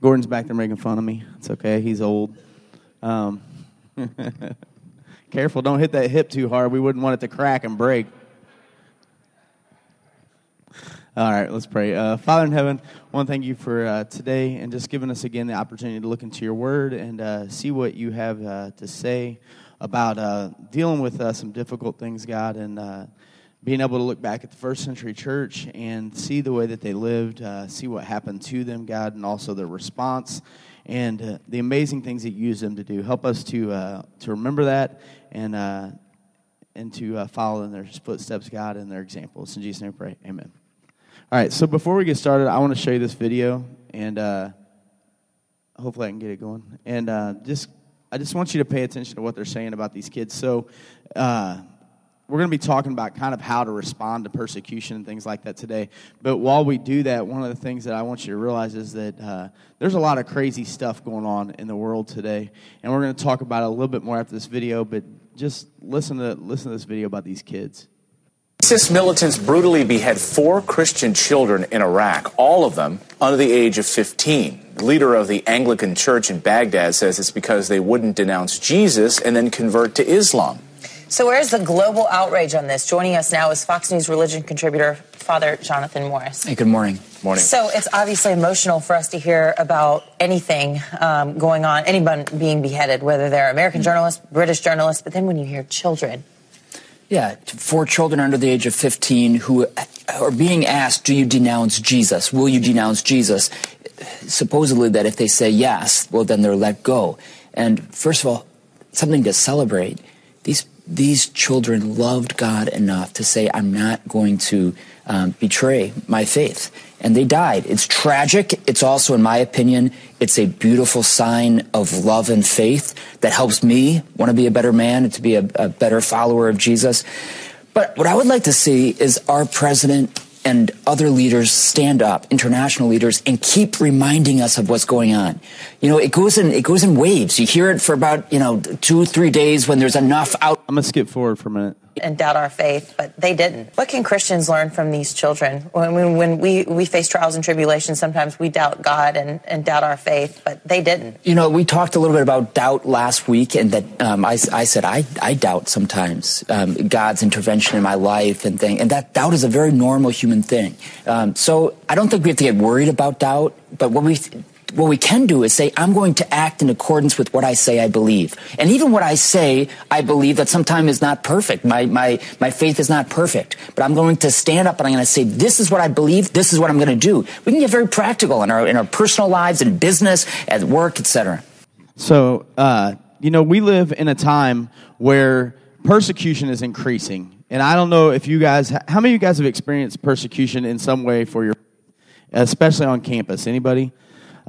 Gordon's back there making fun of me. It's okay. He's old. Um, careful, don't hit that hip too hard. We wouldn't want it to crack and break. All right, let's pray. Uh, Father in heaven, I want to thank you for uh, today and just giving us again the opportunity to look into your word and uh, see what you have uh, to say about uh, dealing with uh, some difficult things, God, and being able to look back at the first century church and see the way that they lived, see what happened to them, God, and also their response and the amazing things that you used them to do. Help us to, to remember that and, and to follow in their footsteps, God, and their examples. In Jesus' name pray. Amen. All right, so before we get started, I want to show you this video, and uh, hopefully I can get it going. And uh, just, I just want you to pay attention to what they're saying about these kids. So, uh, we're going to be talking about kind of how to respond to persecution and things like that today. But while we do that, one of the things that I want you to realize is that uh, there's a lot of crazy stuff going on in the world today, and we're going to talk about it a little bit more after this video. But just listen to listen to this video about these kids. ISIS militants brutally behead four Christian children in Iraq, all of them under the age of 15. The leader of the Anglican Church in Baghdad says it's because they wouldn't denounce Jesus and then convert to Islam. So, where's the global outrage on this? Joining us now is Fox News religion contributor Father Jonathan Morris. Hey, good morning. Morning. So, it's obviously emotional for us to hear about anything um, going on, anyone being beheaded, whether they're American journalists, British journalists, but then when you hear children yeah, four children under the age of 15 who are being asked, do you denounce Jesus? Will you denounce Jesus? Supposedly that if they say yes, well, then they're let go. And first of all, something to celebrate. These, these children loved God enough to say, I'm not going to um, betray my faith and they died. It's tragic. It's also, in my opinion, it's a beautiful sign of love and faith that helps me want to be a better man and to be a, a better follower of Jesus. But what I would like to see is our president and other leaders stand up, international leaders, and keep reminding us of what's going on. You know, it goes in it goes in waves. You hear it for about you know two three days when there's enough out. I'm gonna skip forward for a minute and doubt our faith, but they didn't. What can Christians learn from these children? When, when we, we face trials and tribulations, sometimes we doubt God and, and doubt our faith, but they didn't. You know, we talked a little bit about doubt last week, and that um, I, I said I, I doubt sometimes um, God's intervention in my life and thing, and that doubt is a very normal human thing. Um, so I don't think we have to get worried about doubt, but what we what we can do is say, I'm going to act in accordance with what I say I believe. And even what I say I believe that sometimes is not perfect. My, my, my faith is not perfect. But I'm going to stand up and I'm going to say, this is what I believe, this is what I'm going to do. We can get very practical in our, in our personal lives, in business, at work, etc. So, uh, you know, we live in a time where persecution is increasing. And I don't know if you guys, how many of you guys have experienced persecution in some way for your, especially on campus? Anybody?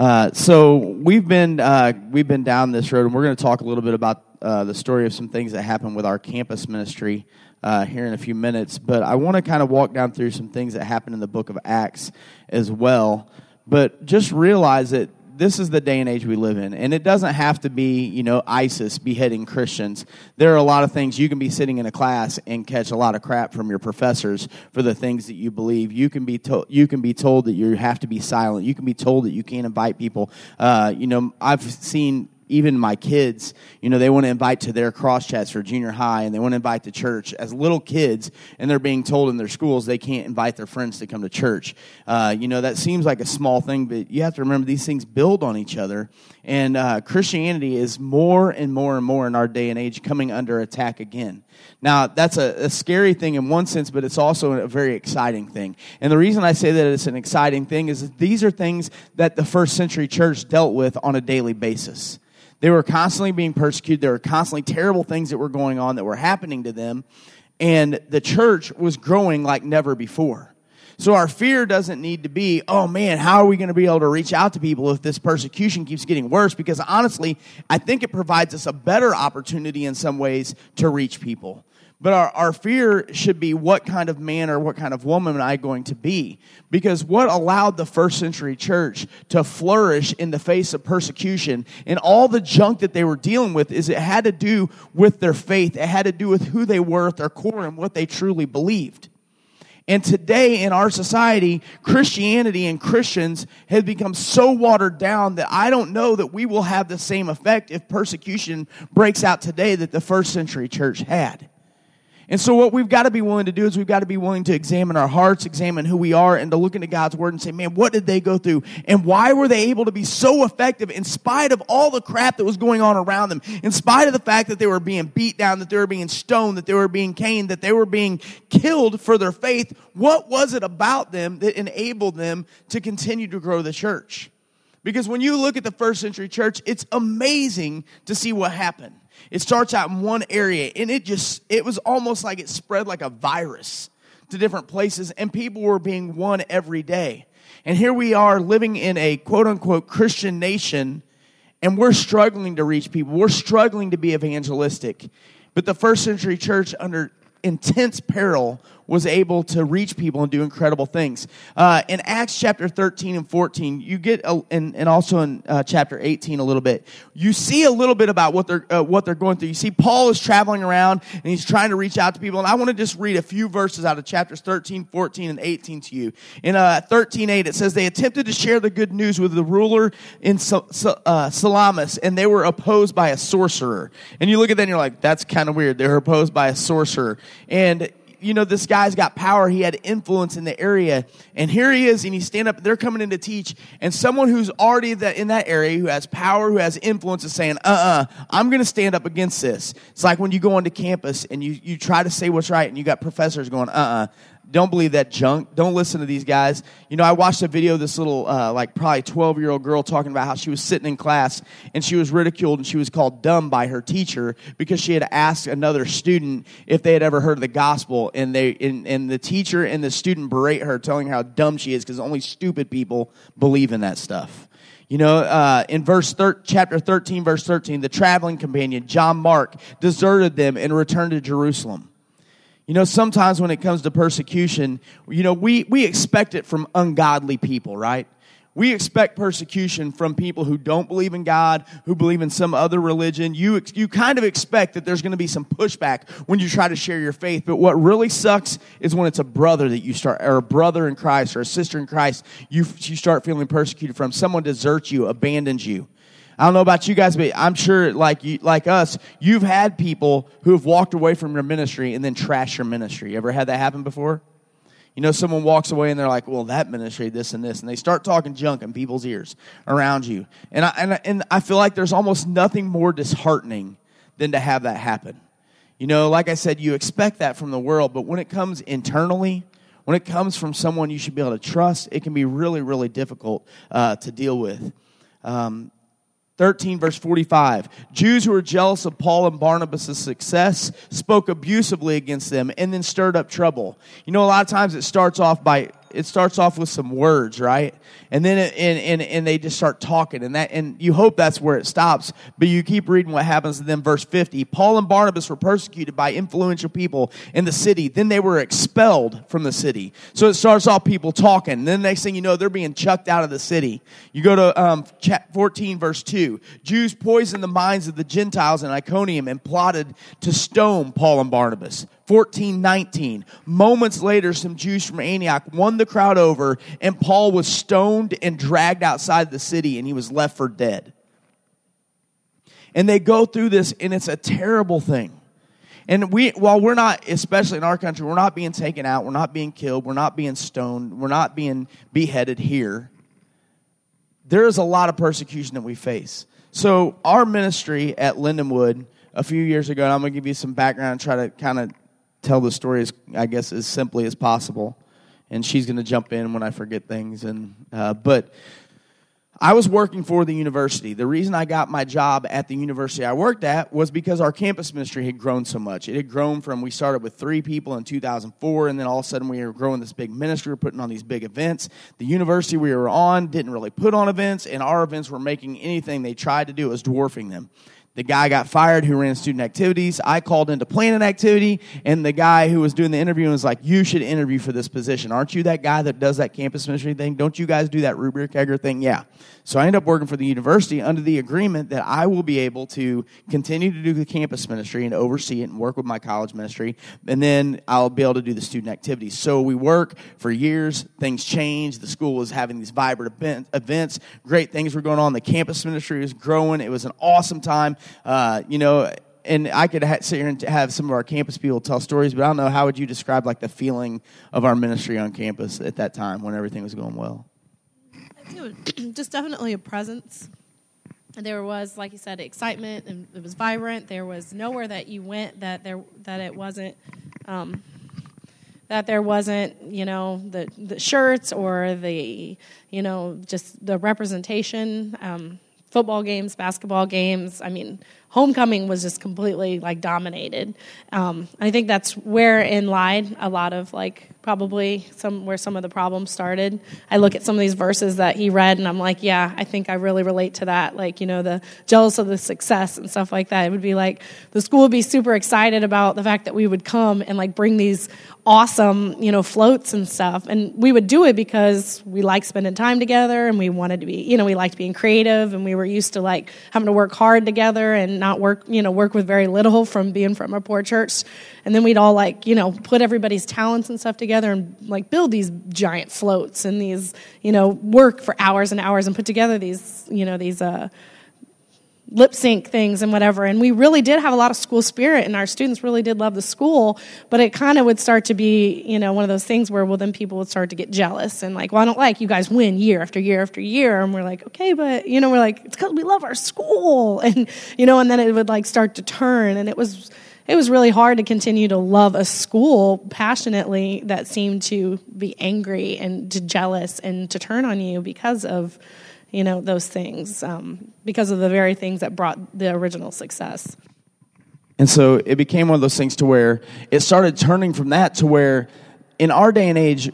Uh, so we've been uh, we've been down this road, and we're going to talk a little bit about uh, the story of some things that happened with our campus ministry uh, here in a few minutes. But I want to kind of walk down through some things that happened in the book of Acts as well. But just realize that this is the day and age we live in. And it doesn't have to be, you know, ISIS beheading Christians. There are a lot of things you can be sitting in a class and catch a lot of crap from your professors for the things that you believe. You can be told you can be told that you have to be silent. You can be told that you can't invite people. Uh, you know, I've seen even my kids, you know, they want to invite to their cross chats for junior high and they want to invite to church as little kids, and they're being told in their schools they can't invite their friends to come to church. Uh, you know, that seems like a small thing, but you have to remember these things build on each other. And uh, Christianity is more and more and more in our day and age coming under attack again. Now, that's a, a, scary thing in one sense, but it's also a very exciting thing. And the reason I say that it's an exciting thing is these are things that the first century church dealt with on a daily basis. They were constantly being persecuted. There were constantly terrible things that were going on that were happening to them. And the church was growing like never before. So our fear doesn't need to be, oh man, how are we going to be able to reach out to people if this persecution keeps getting worse? Because honestly, I think it provides us a better opportunity in some ways to reach people. But our, our fear should be what kind of man or what kind of woman am I going to be? Because what allowed the first century church to flourish in the face of persecution and all the junk that they were dealing with is it had to do with their faith. It had to do with who they were at their core and what they truly believed. And today in our society, Christianity and Christians have become so watered down that I don't know that we will have the same effect if persecution breaks out today that the first century church had. And so, what we've got to be willing to do is we've got to be willing to examine our hearts, examine who we are, and to look into God's word and say, man, what did they go through? And why were they able to be so effective in spite of all the crap that was going on around them? In spite of the fact that they were being beat down, that they were being stoned, that they were being caned, that they were being killed for their faith, what was it about them that enabled them to continue to grow the church? Because when you look at the first century church, it's amazing to see what happened. It starts out in one area and it just, it was almost like it spread like a virus to different places and people were being won every day. And here we are living in a quote unquote Christian nation and we're struggling to reach people. We're struggling to be evangelistic. But the first century church under intense peril was able to reach people and do incredible things. Uh, in Acts chapter 13 and 14, you get, a, and, and also in uh, chapter 18 a little bit, you see a little bit about what they're, uh, what they're going through. You see Paul is traveling around and he's trying to reach out to people. And I want to just read a few verses out of chapters 13, 14, and 18 to you. In uh, 13, 8, it says, They attempted to share the good news with the ruler in uh, Salamis, and they were opposed by a sorcerer. And you look at that and you're like, that's kind of weird. They're opposed by a sorcerer. And you know, this guy's got power. He had influence in the area. And here he is, and he's stand up, they're coming in to teach. And someone who's already in that area, who has power, who has influence, is saying, uh uh-uh, uh, i am going to stand up against this. It's like when you go onto campus and you, you try to say what's right, and you got professors going, uh uh-uh, uh don't believe that junk. Don't listen to these guys. You know, I watched a video of this little, uh, like probably 12 year old girl talking about how she was sitting in class and she was ridiculed and she was called dumb by her teacher because she had asked another student if they had ever heard of the gospel. And they, and, and the teacher and the student berate her, telling her how dumb she is because only stupid people believe in that stuff. You know, uh, in verse thir- chapter 13, verse 13, the traveling companion, John Mark, deserted them and returned to Jerusalem. You know, sometimes when it comes to persecution, you know, we, we expect it from ungodly people, right? We expect persecution from people who don't believe in God, who believe in some other religion. You, you kind of expect that there's going to be some pushback when you try to share your faith. But what really sucks is when it's a brother that you start, or a brother in Christ, or a sister in Christ, you, you start feeling persecuted from. Someone deserts you, abandons you. I don't know about you guys, but I'm sure, like you, like us, you've had people who have walked away from your ministry and then trash your ministry. You ever had that happen before? You know, someone walks away and they're like, "Well, that ministry, this and this," and they start talking junk in people's ears around you. And I and, and I feel like there's almost nothing more disheartening than to have that happen. You know, like I said, you expect that from the world, but when it comes internally, when it comes from someone you should be able to trust, it can be really, really difficult uh, to deal with. Um, 13, verse 45. Jews who were jealous of Paul and Barnabas' success spoke abusively against them and then stirred up trouble. You know, a lot of times it starts off by it starts off with some words, right? And then it, and, and, and they just start talking and that, and you hope that's where it stops, but you keep reading what happens then verse 50. Paul and Barnabas were persecuted by influential people in the city. Then they were expelled from the city. So it starts off people talking. And then the next thing you know, they're being chucked out of the city. You go to um, 14 verse 2. Jews poisoned the minds of the Gentiles in Iconium and plotted to stone Paul and Barnabas. 1419. Moments later, some Jews from Antioch won the crowd over, and Paul was stoned and dragged outside the city, and he was left for dead. And they go through this, and it's a terrible thing. And we, while we're not, especially in our country, we're not being taken out, we're not being killed, we're not being stoned, we're not being beheaded here. There is a lot of persecution that we face. So, our ministry at Lindenwood a few years ago, and I'm going to give you some background, and try to kind of tell the story as I guess as simply as possible, and she's going to jump in when I forget things. And uh, but I was working for the university. The reason I got my job at the university I worked at was because our campus ministry had grown so much. It had grown from we started with three people in 2004, and then all of a sudden we were growing this big ministry, we were putting on these big events. The university we were on didn't really put on events, and our events were making anything they tried to do was dwarfing them. The guy got fired who ran student activities. I called in to plan an activity, and the guy who was doing the interview was like, You should interview for this position. Aren't you that guy that does that campus ministry thing? Don't you guys do that root beer kegger thing? Yeah. So I end up working for the university under the agreement that I will be able to continue to do the campus ministry and oversee it and work with my college ministry, and then I'll be able to do the student activities. So we work for years. Things change. The school was having these vibrant events. Great things were going on. The campus ministry was growing. It was an awesome time. Uh, you know, and I could ha- sit here and have some of our campus people tell stories, but I don't know how would you describe like the feeling of our ministry on campus at that time when everything was going well. Just definitely a presence. There was, like you said, excitement, and it was vibrant. There was nowhere that you went that there that it wasn't. Um, that there wasn't, you know, the, the shirts or the, you know, just the representation. Um, football games, basketball games. I mean, homecoming was just completely like dominated. Um, I think that's where in lied a lot of like probably some where some of the problems started. I look at some of these verses that he read and I'm like, yeah, I think I really relate to that. Like, you know, the jealous of the success and stuff like that. It would be like the school would be super excited about the fact that we would come and like bring these awesome, you know, floats and stuff. And we would do it because we like spending time together and we wanted to be, you know, we liked being creative and we were used to like having to work hard together and not work, you know, work with very little from being from a poor church. And then we'd all like, you know, put everybody's talents and stuff together and like build these giant floats and these, you know, work for hours and hours and put together these, you know, these, uh, lip sync things and whatever. And we really did have a lot of school spirit, and our students really did love the school. But it kind of would start to be, you know, one of those things where, well, then people would start to get jealous and like, well, I don't like you guys win year after year after year. And we're like, okay, but, you know, we're like, it's because we love our school. And, you know, and then it would like start to turn. And it was, it was really hard to continue to love a school passionately that seemed to be angry and to jealous and to turn on you because of you know, those things um, because of the very things that brought the original success. And so it became one of those things to where it started turning from that to where in our day and age,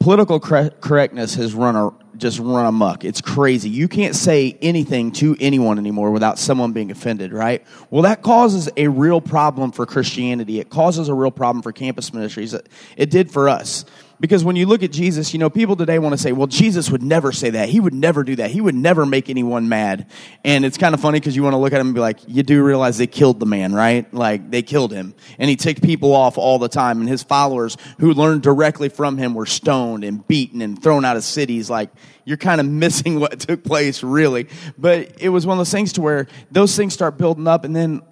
political correctness has run a, just run amok. It's crazy. You can't say anything to anyone anymore without someone being offended, right? Well, that causes a real problem for Christianity. It causes a real problem for campus ministries. It did for us. Because when you look at Jesus, you know, people today want to say, well, Jesus would never say that. He would never do that. He would never make anyone mad. And it's kind of funny because you want to look at him and be like, you do realize they killed the man, right? Like, they killed him. And he ticked people off all the time. And his followers who learned directly from him were stoned and beaten and thrown out of cities. Like, you're kind of missing what took place, really. But it was one of those things to where those things start building up and then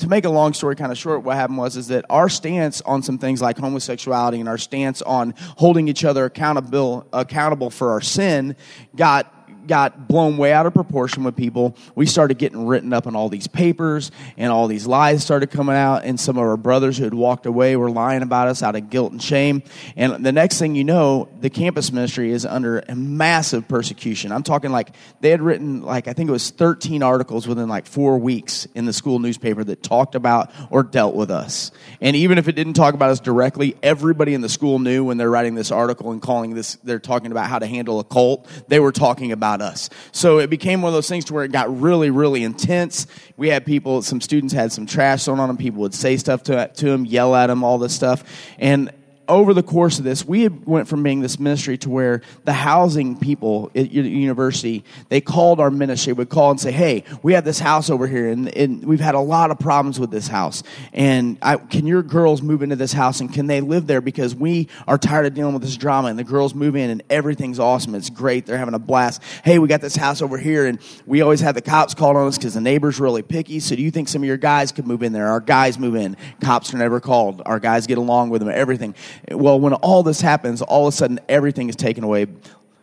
to make a long story kind of short, what happened was is that our stance on some things like homosexuality and our stance on holding each other accountable accountable for our sin got got blown way out of proportion with people. We started getting written up in all these papers, and all these lies started coming out. And some of our brothers who had walked away were lying about us out of guilt and shame. And the next thing you know, the campus ministry is under a massive persecution. I'm talking like they had written, like, I think it was 13 articles within like four weeks in the school newspaper that talked about or dealt with us. And even if it didn't talk about us directly, everybody in the school knew when they're writing this article and calling this, they're talking about how to handle a cult, they were talking about us. So it became one of those things to where it got really, really intense. We had people, some students had some trash thrown on them. People would say stuff to, to them, yell at them, all this stuff. And over the course of this, we went from being this ministry to where the housing people at your university, they called our ministry, would call and say, hey, we have this house over here, and, and we've had a lot of problems with this house. And I, can your girls move into this house, and can they live there? Because we are tired of dealing with this drama, and the girls move in, and everything's awesome. It's great. They're having a blast. Hey, we got this house over here, and we always have the cops called on us because the neighbor's really picky. So do you think some of your guys could move in there? Our guys move in. Cops are never called. Our guys get along with them, everything. Well, when all this happens, all of a sudden everything is taken away.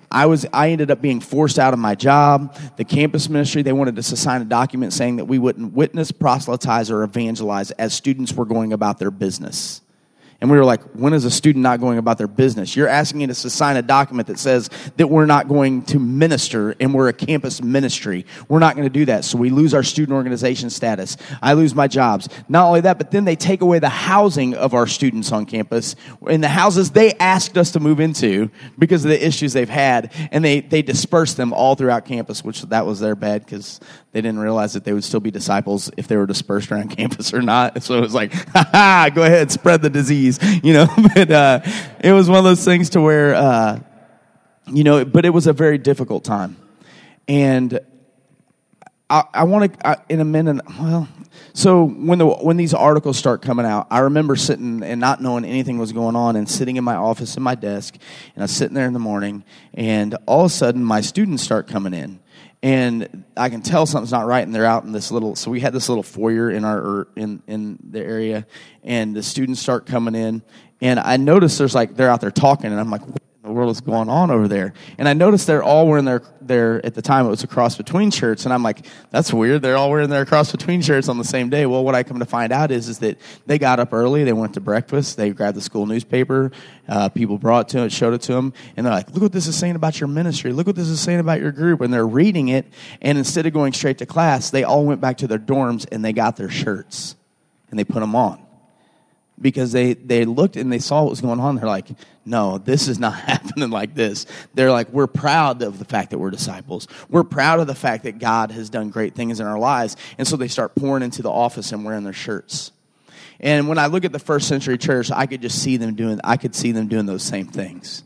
I was I ended up being forced out of my job. The campus ministry they wanted us to sign a document saying that we wouldn't witness, proselytize, or evangelize as students were going about their business. And we were like, when is a student not going about their business? You're asking us to sign a document that says that we're not going to minister and we're a campus ministry. We're not going to do that. So we lose our student organization status. I lose my jobs. Not only that, but then they take away the housing of our students on campus in the houses they asked us to move into because of the issues they've had. And they, they disperse them all throughout campus, which that was their bad because they didn't realize that they would still be disciples if they were dispersed around campus or not. So it was like, ha ha, go ahead, spread the disease you know. but uh, it was one of those things to where, uh, you know, but it was a very difficult time, and I, I want to in a minute. Well, so when the when these articles start coming out, I remember sitting and not knowing anything was going on, and sitting in my office in my desk, and I was sitting there in the morning, and all of a sudden my students start coming in and I can tell something's not right, and they're out in this little. So we had this little foyer in our er, in in the area, and the students start coming in, and I notice there's like they're out there talking, and I'm like, the world is going on over there? And I noticed they're all wearing their, their at the time it was a cross between shirts. And I'm like, that's weird. They're all wearing their cross between shirts on the same day. Well, what I come to find out is, is that they got up early. They went to breakfast. They grabbed the school newspaper. Uh, people brought it to it, showed it to them. And they're like, look what this is saying about your ministry. Look what this is saying about your group. And they're reading it. And instead of going straight to class, they all went back to their dorms and they got their shirts and they put them on because they, they looked and they saw what was going on. They're like, no, this is not happening like this. They're like, we're proud of the fact that we're disciples. We're proud of the fact that God has done great things in our lives. And so they start pouring into the office and wearing their shirts. And when I look at the first century church, I could just see them doing, I could see them doing those same things.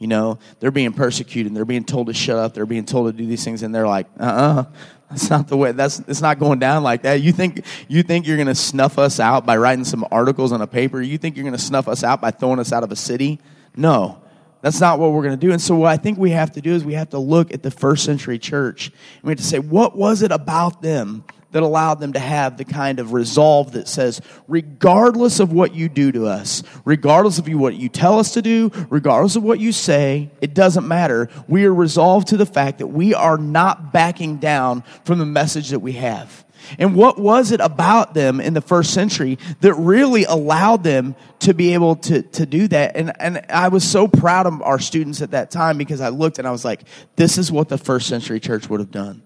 You know, they're being persecuted. They're being told to shut up. They're being told to do these things. And they're like, uh uh-uh, uh that's not the way. That's it's not going down like that. You think you think you're going to snuff us out by writing some articles on a paper? You think you're going to snuff us out by throwing us out of a city? No. That's not what we're going to do. And so what I think we have to do is we have to look at the first century church and we have to say what was it about them that allowed them to have the kind of resolve that says, regardless of what you do to us, regardless of what you tell us to do, regardless of what you say, it doesn't matter. We are resolved to the fact that we are not backing down from the message that we have. And what was it about them in the first century that really allowed them to be able to, to do that? And, and I was so proud of our students at that time because I looked and I was like, this is what the first century church would have done.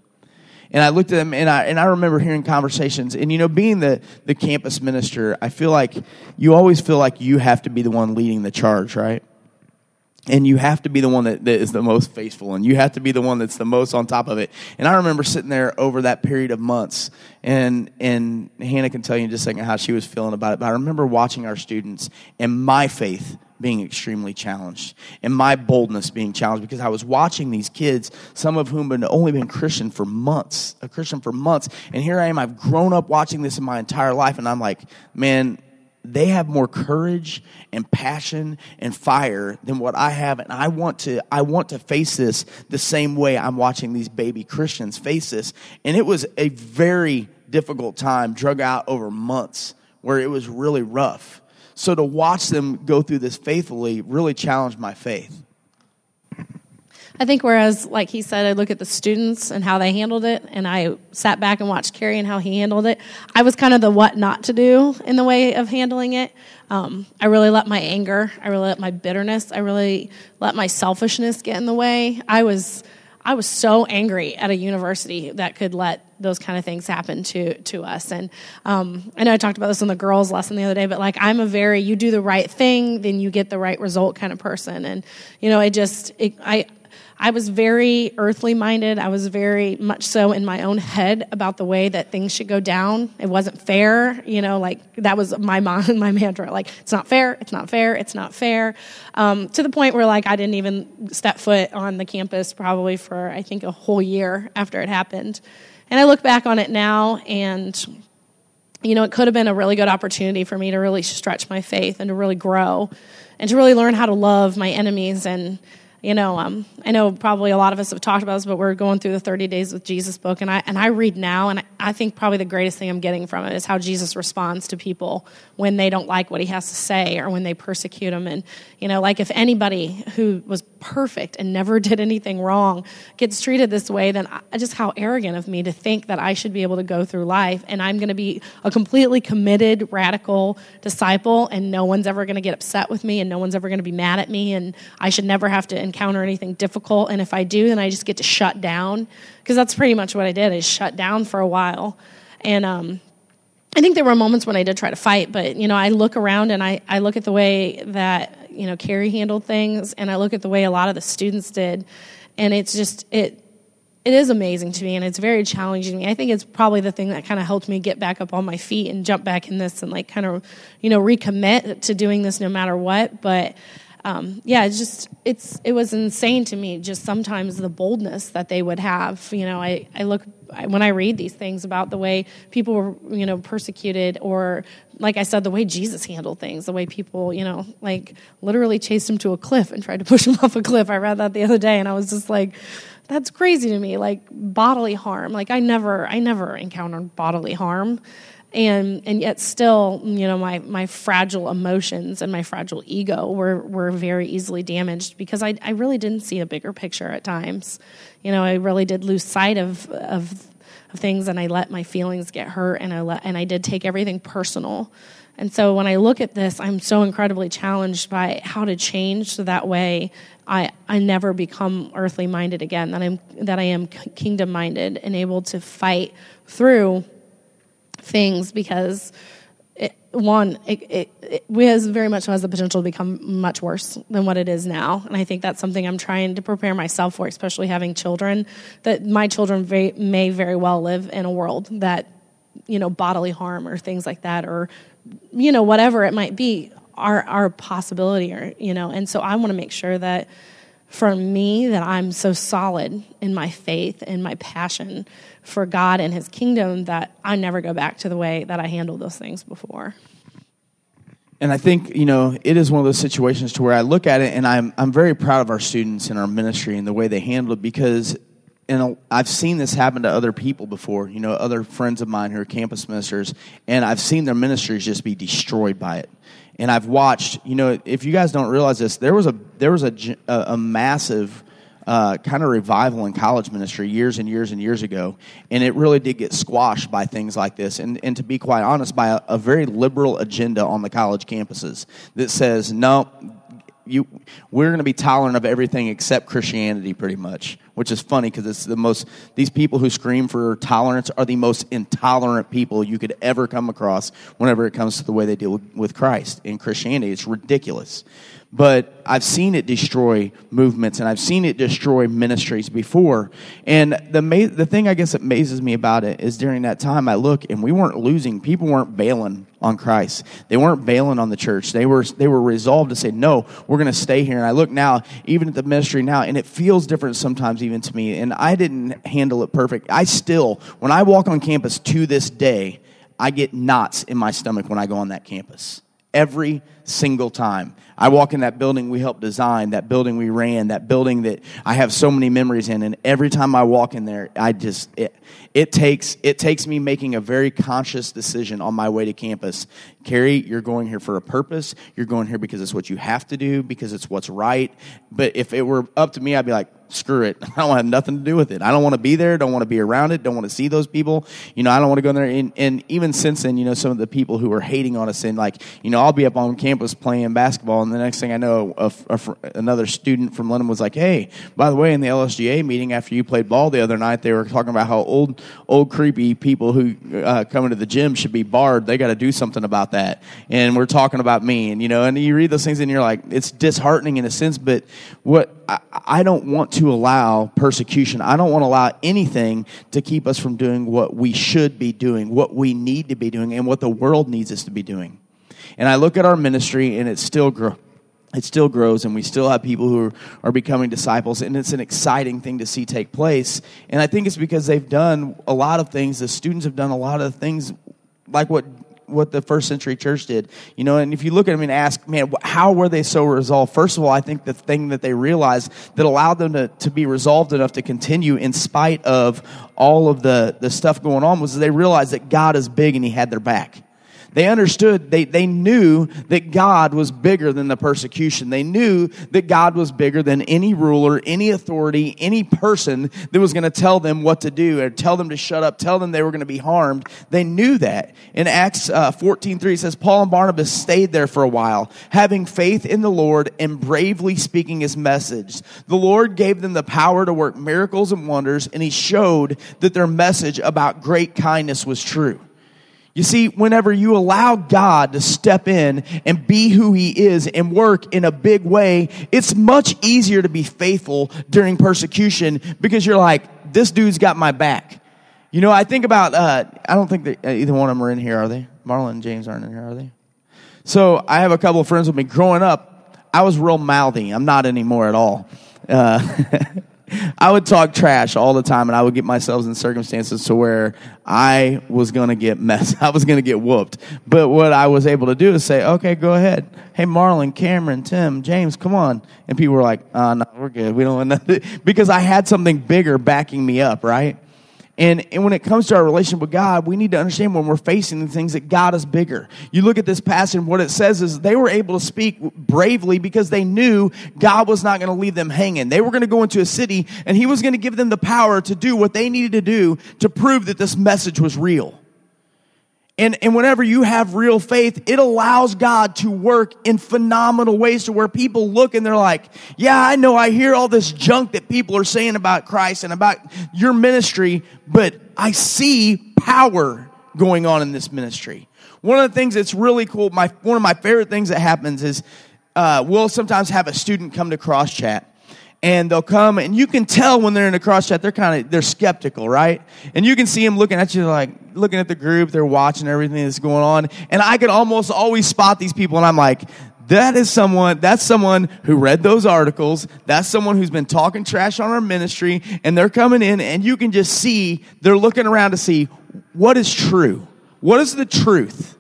And I looked at them and I, and I remember hearing conversations. And, you know, being the, the campus minister, I feel like you always feel like you have to be the one leading the charge, right? And you have to be the one that, that is the most faithful, and you have to be the one that's the most on top of it. And I remember sitting there over that period of months, and and Hannah can tell you in just a second how she was feeling about it. But I remember watching our students and my faith being extremely challenged and my boldness being challenged because I was watching these kids, some of whom had only been Christian for months, a Christian for months. And here I am, I've grown up watching this in my entire life. And I'm like, man, they have more courage and passion and fire than what I have. And I want to, I want to face this the same way I'm watching these baby Christians face this. And it was a very difficult time, drug out over months, where it was really rough. So to watch them go through this faithfully really challenged my faith. I think whereas, like he said, I look at the students and how they handled it, and I sat back and watched Kerry and how he handled it. I was kind of the what not to do in the way of handling it. Um, I really let my anger, I really let my bitterness, I really let my selfishness get in the way. I was, I was so angry at a university that could let those kind of things happen to to us. And um, I know I talked about this in the girls' lesson the other day, but like I'm a very you do the right thing, then you get the right result kind of person. And you know, I just it, I I was very earthly minded. I was very much so in my own head about the way that things should go down. It wasn't fair, you know, like that was my mind, my mantra. Like it's not fair, it's not fair, it's not fair. Um, to the point where like I didn't even step foot on the campus probably for I think a whole year after it happened. And I look back on it now and you know, it could have been a really good opportunity for me to really stretch my faith and to really grow and to really learn how to love my enemies and you know, um, I know probably a lot of us have talked about this, but we're going through the 30 Days with Jesus book, and I and I read now, and I, think probably the greatest thing I'm getting from it is how Jesus responds to people when they don't like what he has to say or when they persecute him, and you know, like if anybody who was perfect and never did anything wrong gets treated this way, then I, just how arrogant of me to think that I should be able to go through life and I'm going to be a completely committed, radical disciple, and no one's ever going to get upset with me, and no one's ever going to be mad at me, and I should never have to encounter anything difficult. And if I do, then I just get to shut down because that's pretty much what I did. I shut down for a while, and um, I think there were moments when I did try to fight, but you know, I look around and I, I look at the way that you know Kerry handled things, and I look at the way a lot of the students did, and it's just it it is amazing to me and it's very challenging to me. I think it's probably the thing that kind of helped me get back up on my feet and jump back in this and like kind of, you know, recommit to doing this no matter what. But um, yeah, it's just it's it was insane to me. Just sometimes the boldness that they would have. You know, I I look when I read these things about the way people were you know persecuted, or like I said, the way Jesus handled things, the way people you know like literally chased him to a cliff and tried to push him off a cliff. I read that the other day, and I was just like. That's crazy to me, like bodily harm. Like I never, I never encountered bodily harm and and yet still you know my my fragile emotions and my fragile ego were were very easily damaged because I I really didn't see a bigger picture at times. You know I really did lose sight of of, of things and I let my feelings get hurt and I let and I did take everything personal. And so when I look at this I'm so incredibly challenged by how to change so that way I, I never become earthly minded again that I'm that I am kingdom minded and able to fight through things because it, one, it, it, it has very much has the potential to become much worse than what it is now, and I think that's something I'm trying to prepare myself for, especially having children. That my children very, may very well live in a world that, you know, bodily harm or things like that, or you know, whatever it might be, are are a possibility, or you know, and so I want to make sure that for me that I'm so solid in my faith and my passion for God and His kingdom that I never go back to the way that I handled those things before. And I think you know it is one of those situations to where I look at it and I'm I'm very proud of our students and our ministry and the way they handle it because and I've seen this happen to other people before, you know, other friends of mine who are campus ministers, and I've seen their ministries just be destroyed by it. And I've watched, you know, if you guys don't realize this, there was a there was a a, massive uh, kind of revival in college ministry years and years and years ago, and it really did get squashed by things like this. And and to be quite honest, by a, a very liberal agenda on the college campuses that says no, you, we're going to be tolerant of everything except Christianity, pretty much. Which is funny because it's the most. These people who scream for tolerance are the most intolerant people you could ever come across. Whenever it comes to the way they deal with, with Christ in Christianity, it's ridiculous but I've seen it destroy movements and I've seen it destroy ministries before. And the ma- the thing I guess that amazes me about it is during that time I look and we weren't losing. People weren't bailing on Christ. They weren't bailing on the church. They were they were resolved to say no. We're going to stay here. And I look now, even at the ministry now, and it feels different sometimes even to me. And I didn't handle it perfect. I still, when I walk on campus to this day, I get knots in my stomach when I go on that campus every single time. I walk in that building we helped design, that building we ran, that building that I have so many memories in, and every time I walk in there, I just it, it takes it takes me making a very conscious decision on my way to campus. Kerry, you're going here for a purpose. You're going here because it's what you have to do, because it's what's right. But if it were up to me, I'd be like, screw it. I don't have nothing to do with it. I don't want to be there. Don't want to be around it. Don't want to see those people. You know, I don't want to go in there. And, and even since then, you know, some of the people who are hating on us and like, you know, I'll be up on campus playing basketball, and the next thing I know, a, a, another student from London was like, "Hey, by the way, in the LSGA meeting after you played ball the other night, they were talking about how old, old creepy people who uh, come into the gym should be barred. They got to do something about that." And we're talking about me, and you know, and you read those things, and you're like, it's disheartening in a sense, but what I, I don't want to allow persecution. I don't want to allow anything to keep us from doing what we should be doing, what we need to be doing, and what the world needs us to be doing. And I look at our ministry, and it still grows it still grows and we still have people who are, are, becoming disciples and it's an exciting thing to see take place and i think it's because they've done a lot of things the students have done a lot of things like what what the first century church did. You know, and if you look at them and ask, man, how were they so resolved? First of all, I think the thing that they realized that allowed them to, to be resolved enough to continue in spite of all of the, the stuff going on was they realized that God is big and he had their back. They understood, they, they knew that God was bigger than the persecution. They knew that God was bigger than any ruler, any authority, any person that was going to tell them what to do or tell them to shut up, tell them they were going to be harmed. They knew that. In Acts uh, 14 3, it says, Paul and Barnabas stayed there for a while, having faith in the Lord and bravely speaking his message. The Lord gave them the power to work miracles and wonders, and he showed that their message about great kindness was true. You see, whenever you allow God to step in and be who He is and work in a big way, it's much easier to be faithful during persecution because you're like, this dude's got my back. You know, I think about, uh, I don't think that uh, either one of them are in here, are they? Marlon and James aren't in here, are they? So I have a couple of friends with me. Growing up, I was real mouthy. I'm not anymore at all. Uh, I would talk trash all the time, and I would get myself in circumstances to where I was going to get messed. I was going to get whooped. But what I was able to do is say, "Okay, go ahead. Hey, Marlon, Cameron, Tim, James, come on." And people were like, "Uh, no, we're good. We don't want nothing," because I had something bigger backing me up, right? And, and when it comes to our relationship with God, we need to understand when we're facing the things that God is bigger. You look at this passage, what it says is they were able to speak bravely because they knew God was not going to leave them hanging. They were going to go into a city, and He was going to give them the power to do what they needed to do to prove that this message was real. And, and whenever you have real faith, it allows God to work in phenomenal ways to where people look and they're like, yeah, I know I hear all this junk that people are saying about Christ and about your ministry, but I see power going on in this ministry. One of the things that's really cool, my, one of my favorite things that happens is uh, we'll sometimes have a student come to cross chat and they'll come and you can tell when they're in a cross chat they're kind of they're skeptical right? And you can see them looking at you like looking at the group they're watching everything that's going on and i can almost always spot these people and i'm like that is someone that's someone who read those articles that's someone who's been talking trash on our ministry and they're coming in and you can just see they're looking around to see what is true? What is the truth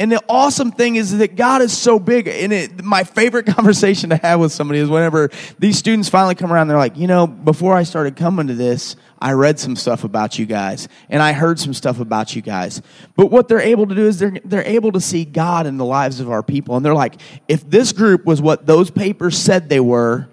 and the awesome thing is that God is so big. And it, my favorite conversation to have with somebody is whenever these students finally come around, they're like, you know, before I started coming to this, I read some stuff about you guys and I heard some stuff about you guys. But what they're able to do is they're, they're able to see God in the lives of our people. And they're like, if this group was what those papers said they were,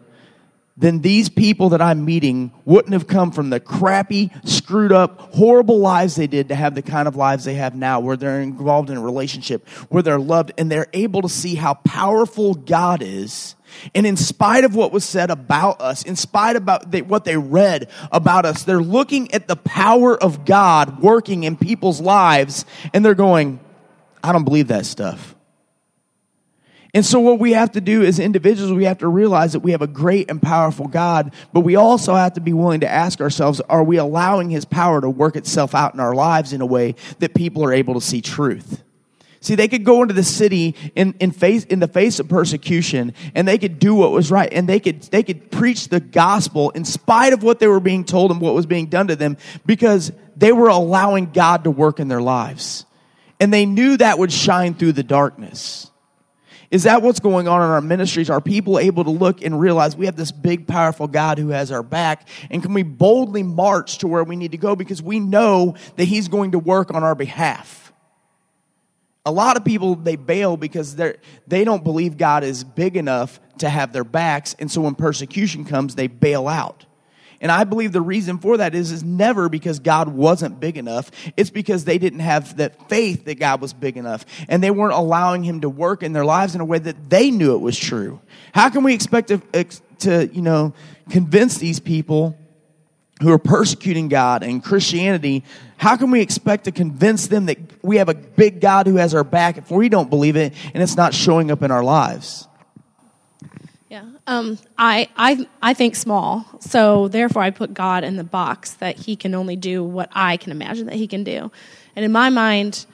then these people that I'm meeting wouldn't have come from the crappy, screwed up, horrible lives they did to have the kind of lives they have now, where they're involved in a relationship, where they're loved, and they're able to see how powerful God is. And in spite of what was said about us, in spite of what they read about us, they're looking at the power of God working in people's lives, and they're going, I don't believe that stuff. And so, what we have to do as individuals, we have to realize that we have a great and powerful God, but we also have to be willing to ask ourselves are we allowing His power to work itself out in our lives in a way that people are able to see truth? See, they could go into the city in, in, face, in the face of persecution and they could do what was right and they could, they could preach the gospel in spite of what they were being told and what was being done to them because they were allowing God to work in their lives. And they knew that would shine through the darkness. Is that what's going on in our ministries? Are people able to look and realize we have this big, powerful God who has our back? And can we boldly march to where we need to go because we know that He's going to work on our behalf? A lot of people, they bail because they're, they don't believe God is big enough to have their backs. And so when persecution comes, they bail out. And I believe the reason for that is, is never because God wasn't big enough. It's because they didn't have that faith that God was big enough. And they weren't allowing him to work in their lives in a way that they knew it was true. How can we expect to, to you know, convince these people who are persecuting God and Christianity, how can we expect to convince them that we have a big God who has our back if we don't believe it and it's not showing up in our lives? Yeah, um, I, I, I think small, so therefore I put God in the box that He can only do what I can imagine that He can do. And in my mind,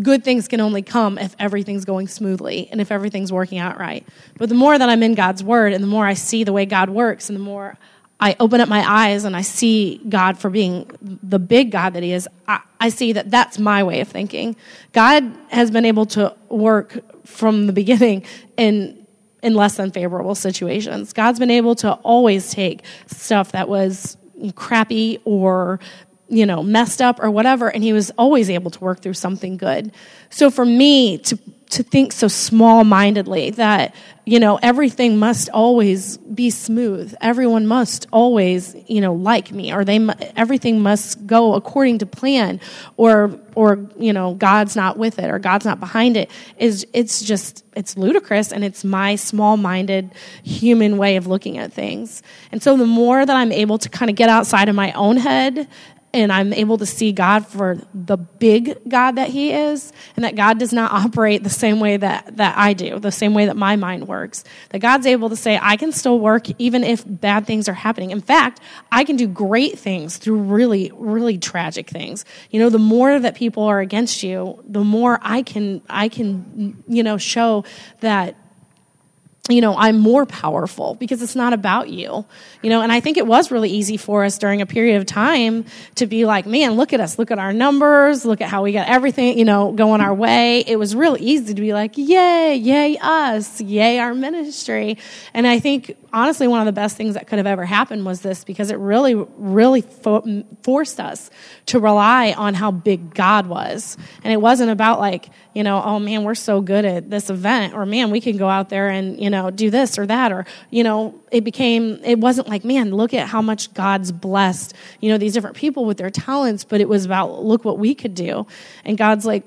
good things can only come if everything's going smoothly and if everything's working out right. But the more that I'm in God's Word and the more I see the way God works and the more I open up my eyes and I see God for being the big God that He is, I, I see that that's my way of thinking. God has been able to work from the beginning in in less than favorable situations. God's been able to always take stuff that was crappy or you know messed up or whatever and he was always able to work through something good so for me to to think so small mindedly that you know everything must always be smooth. Everyone must always you know like me or they everything must go according to plan or or you know god's not with it or god's not behind it. Is it's just it's ludicrous and it's my small minded human way of looking at things. And so the more that i'm able to kind of get outside of my own head and I'm able to see God for the big God that He is, and that God does not operate the same way that, that I do, the same way that my mind works. That God's able to say, I can still work even if bad things are happening. In fact, I can do great things through really, really tragic things. You know, the more that people are against you, the more I can, I can, you know, show that you know, I'm more powerful because it's not about you. You know, and I think it was really easy for us during a period of time to be like, man, look at us, look at our numbers, look at how we got everything, you know, going our way. It was real easy to be like, yay, yay us, yay our ministry. And I think honestly, one of the best things that could have ever happened was this because it really, really fo- forced us to rely on how big God was. And it wasn't about like, you know, oh man, we're so good at this event, or man, we can go out there and, you know, do this or that, or, you know, it became, it wasn't like, man, look at how much God's blessed, you know, these different people with their talents, but it was about, look what we could do. And God's like,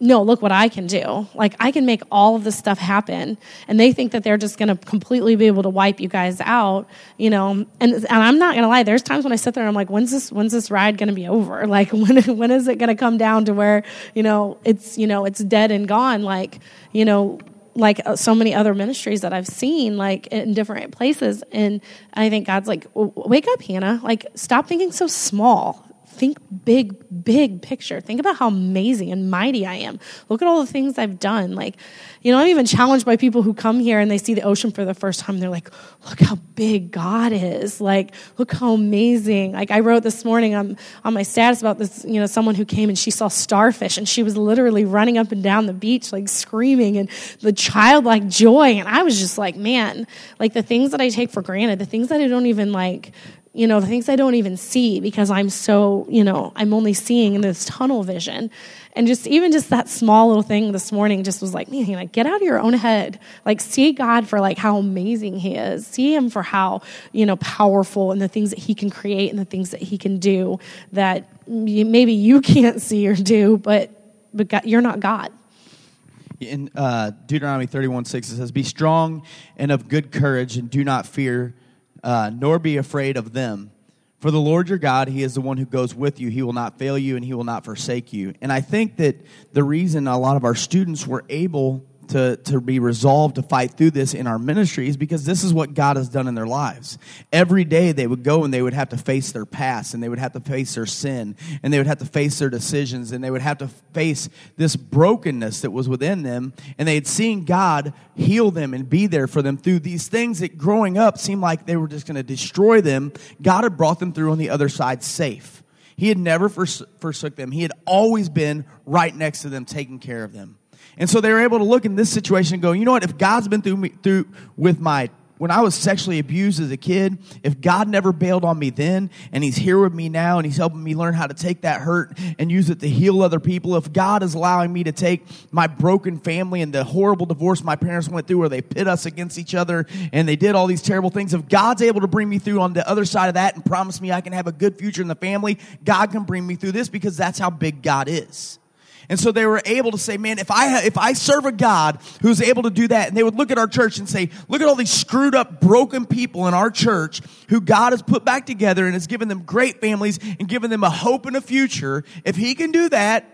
no, look what I can do. Like, I can make all of this stuff happen. And they think that they're just going to completely be able to wipe you guys out, you know. And, and I'm not going to lie, there's times when I sit there and I'm like, when's this, when's this ride going to be over? Like, when, when is it going to come down to where, you know, it's, you know, it's dead and gone? Like, you know, like uh, so many other ministries that I've seen, like in different places. And I think God's like, wake up, Hannah. Like, stop thinking so small think big, big picture. Think about how amazing and mighty I am. Look at all the things I've done. Like, you know, I'm even challenged by people who come here and they see the ocean for the first time. They're like, look how big God is. Like, look how amazing. Like, I wrote this morning on, on my status about this, you know, someone who came and she saw starfish and she was literally running up and down the beach, like screaming and the childlike joy. And I was just like, man, like the things that I take for granted, the things that I don't even like you know, the things I don't even see because I'm so, you know, I'm only seeing in this tunnel vision. And just even just that small little thing this morning just was like, man, like get out of your own head. Like see God for like how amazing he is. See him for how, you know, powerful and the things that he can create and the things that he can do that maybe you can't see or do, but but God, you're not God. In uh, Deuteronomy 31 6, it says, Be strong and of good courage, and do not fear uh, nor be afraid of them. For the Lord your God, He is the one who goes with you. He will not fail you and He will not forsake you. And I think that the reason a lot of our students were able to, to be resolved to fight through this in our ministries because this is what God has done in their lives. Every day they would go and they would have to face their past and they would have to face their sin and they would have to face their decisions and they would have to face this brokenness that was within them. And they had seen God heal them and be there for them through these things that growing up seemed like they were just going to destroy them. God had brought them through on the other side safe. He had never forsook them. He had always been right next to them, taking care of them. And so they were able to look in this situation and go, you know what? If God's been through me through with my when I was sexually abused as a kid, if God never bailed on me then, and He's here with me now, and He's helping me learn how to take that hurt and use it to heal other people, if God is allowing me to take my broken family and the horrible divorce my parents went through, where they pit us against each other and they did all these terrible things, if God's able to bring me through on the other side of that and promise me I can have a good future in the family, God can bring me through this because that's how big God is. And so they were able to say, man, if I, if I serve a God who's able to do that, and they would look at our church and say, look at all these screwed up, broken people in our church who God has put back together and has given them great families and given them a hope and a future. If he can do that,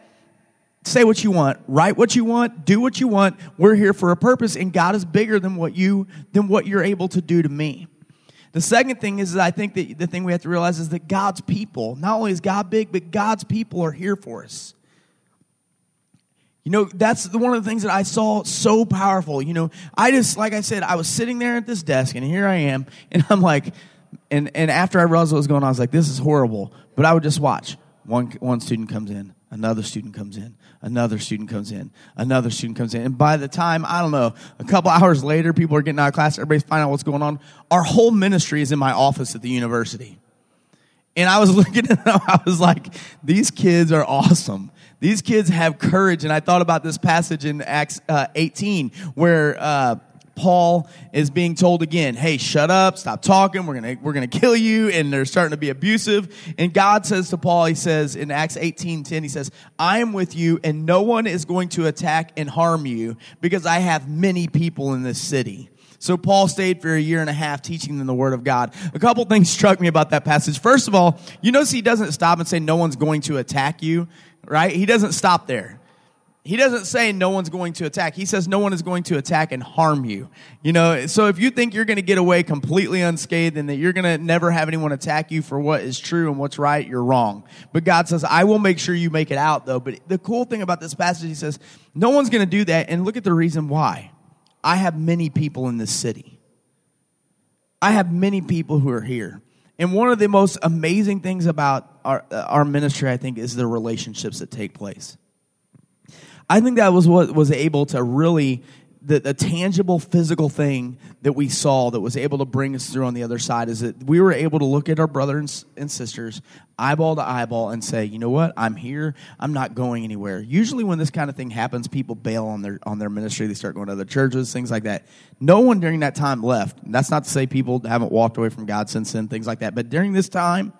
say what you want, write what you want, do what you want. We're here for a purpose and God is bigger than what you, than what you're able to do to me. The second thing is that I think that the thing we have to realize is that God's people, not only is God big, but God's people are here for us. You know, that's the, one of the things that I saw so powerful. You know, I just, like I said, I was sitting there at this desk and here I am, and I'm like, And, and after I realized what was going on, I was like, this is horrible. But I would just watch. One, one student comes in, another student comes in, another student comes in, another student comes in. And by the time, I don't know, a couple hours later, people are getting out of class, everybody's finding out what's going on. Our whole ministry is in my office at the university. And I was looking at them, I was like, these kids are awesome. These kids have courage. And I thought about this passage in Acts uh, 18 where uh, Paul is being told again, hey, shut up, stop talking, we're gonna, we're gonna kill you, and they're starting to be abusive. And God says to Paul, he says in Acts 18 10, he says, I am with you, and no one is going to attack and harm you because I have many people in this city. So Paul stayed for a year and a half teaching them the word of God. A couple things struck me about that passage. First of all, you notice he doesn't stop and say no one's going to attack you, right? He doesn't stop there. He doesn't say no one's going to attack. He says no one is going to attack and harm you. You know, so if you think you're going to get away completely unscathed and that you're going to never have anyone attack you for what is true and what's right, you're wrong. But God says, I will make sure you make it out though. But the cool thing about this passage, he says, no one's going to do that. And look at the reason why. I have many people in this city. I have many people who are here. And one of the most amazing things about our, uh, our ministry, I think, is the relationships that take place. I think that was what was able to really the, the tangible physical thing that we saw that was able to bring us through on the other side is that we were able to look at our brothers and sisters eyeball to eyeball and say, you know what, I'm here. I'm not going anywhere. Usually, when this kind of thing happens, people bail on their on their ministry. They start going to other churches, things like that. No one during that time left. That's not to say people haven't walked away from God since then, things like that. But during this time,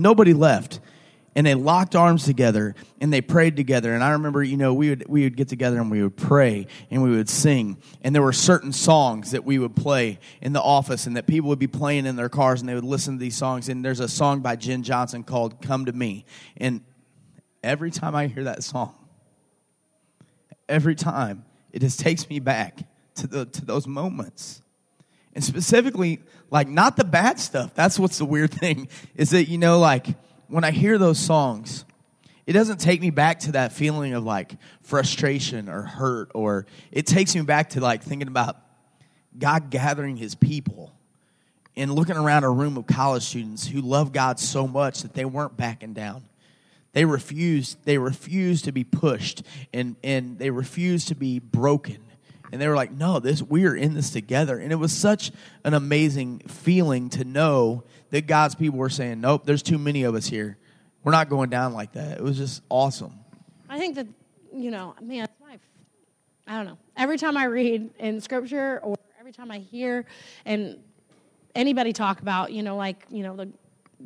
nobody left. And they locked arms together and they prayed together. And i remember you know we would we would get together and we would pray and we would sing. And there were certain songs that we would play in the office and that people would be playing in their cars and they would listen to these songs. And there's a song by jen johnson called come to me. And every time i hear that song every time it just takes me back to the to those moments and specifically like not the bad stuff that's what's the weird thing is that you know like when I hear those songs, it doesn't take me back to that feeling of like frustration or hurt, or it takes me back to like thinking about God gathering his people and looking around a room of college students who love God so much that they weren't backing down. They refused, they refused to be pushed and, and they refused to be broken. And they were like, no, this we are in this together. And it was such an amazing feeling to know that God's people were saying, nope, there's too many of us here. We're not going down like that. It was just awesome. I think that, you know, man, I don't know. Every time I read in scripture or every time I hear and anybody talk about, you know, like, you know, the,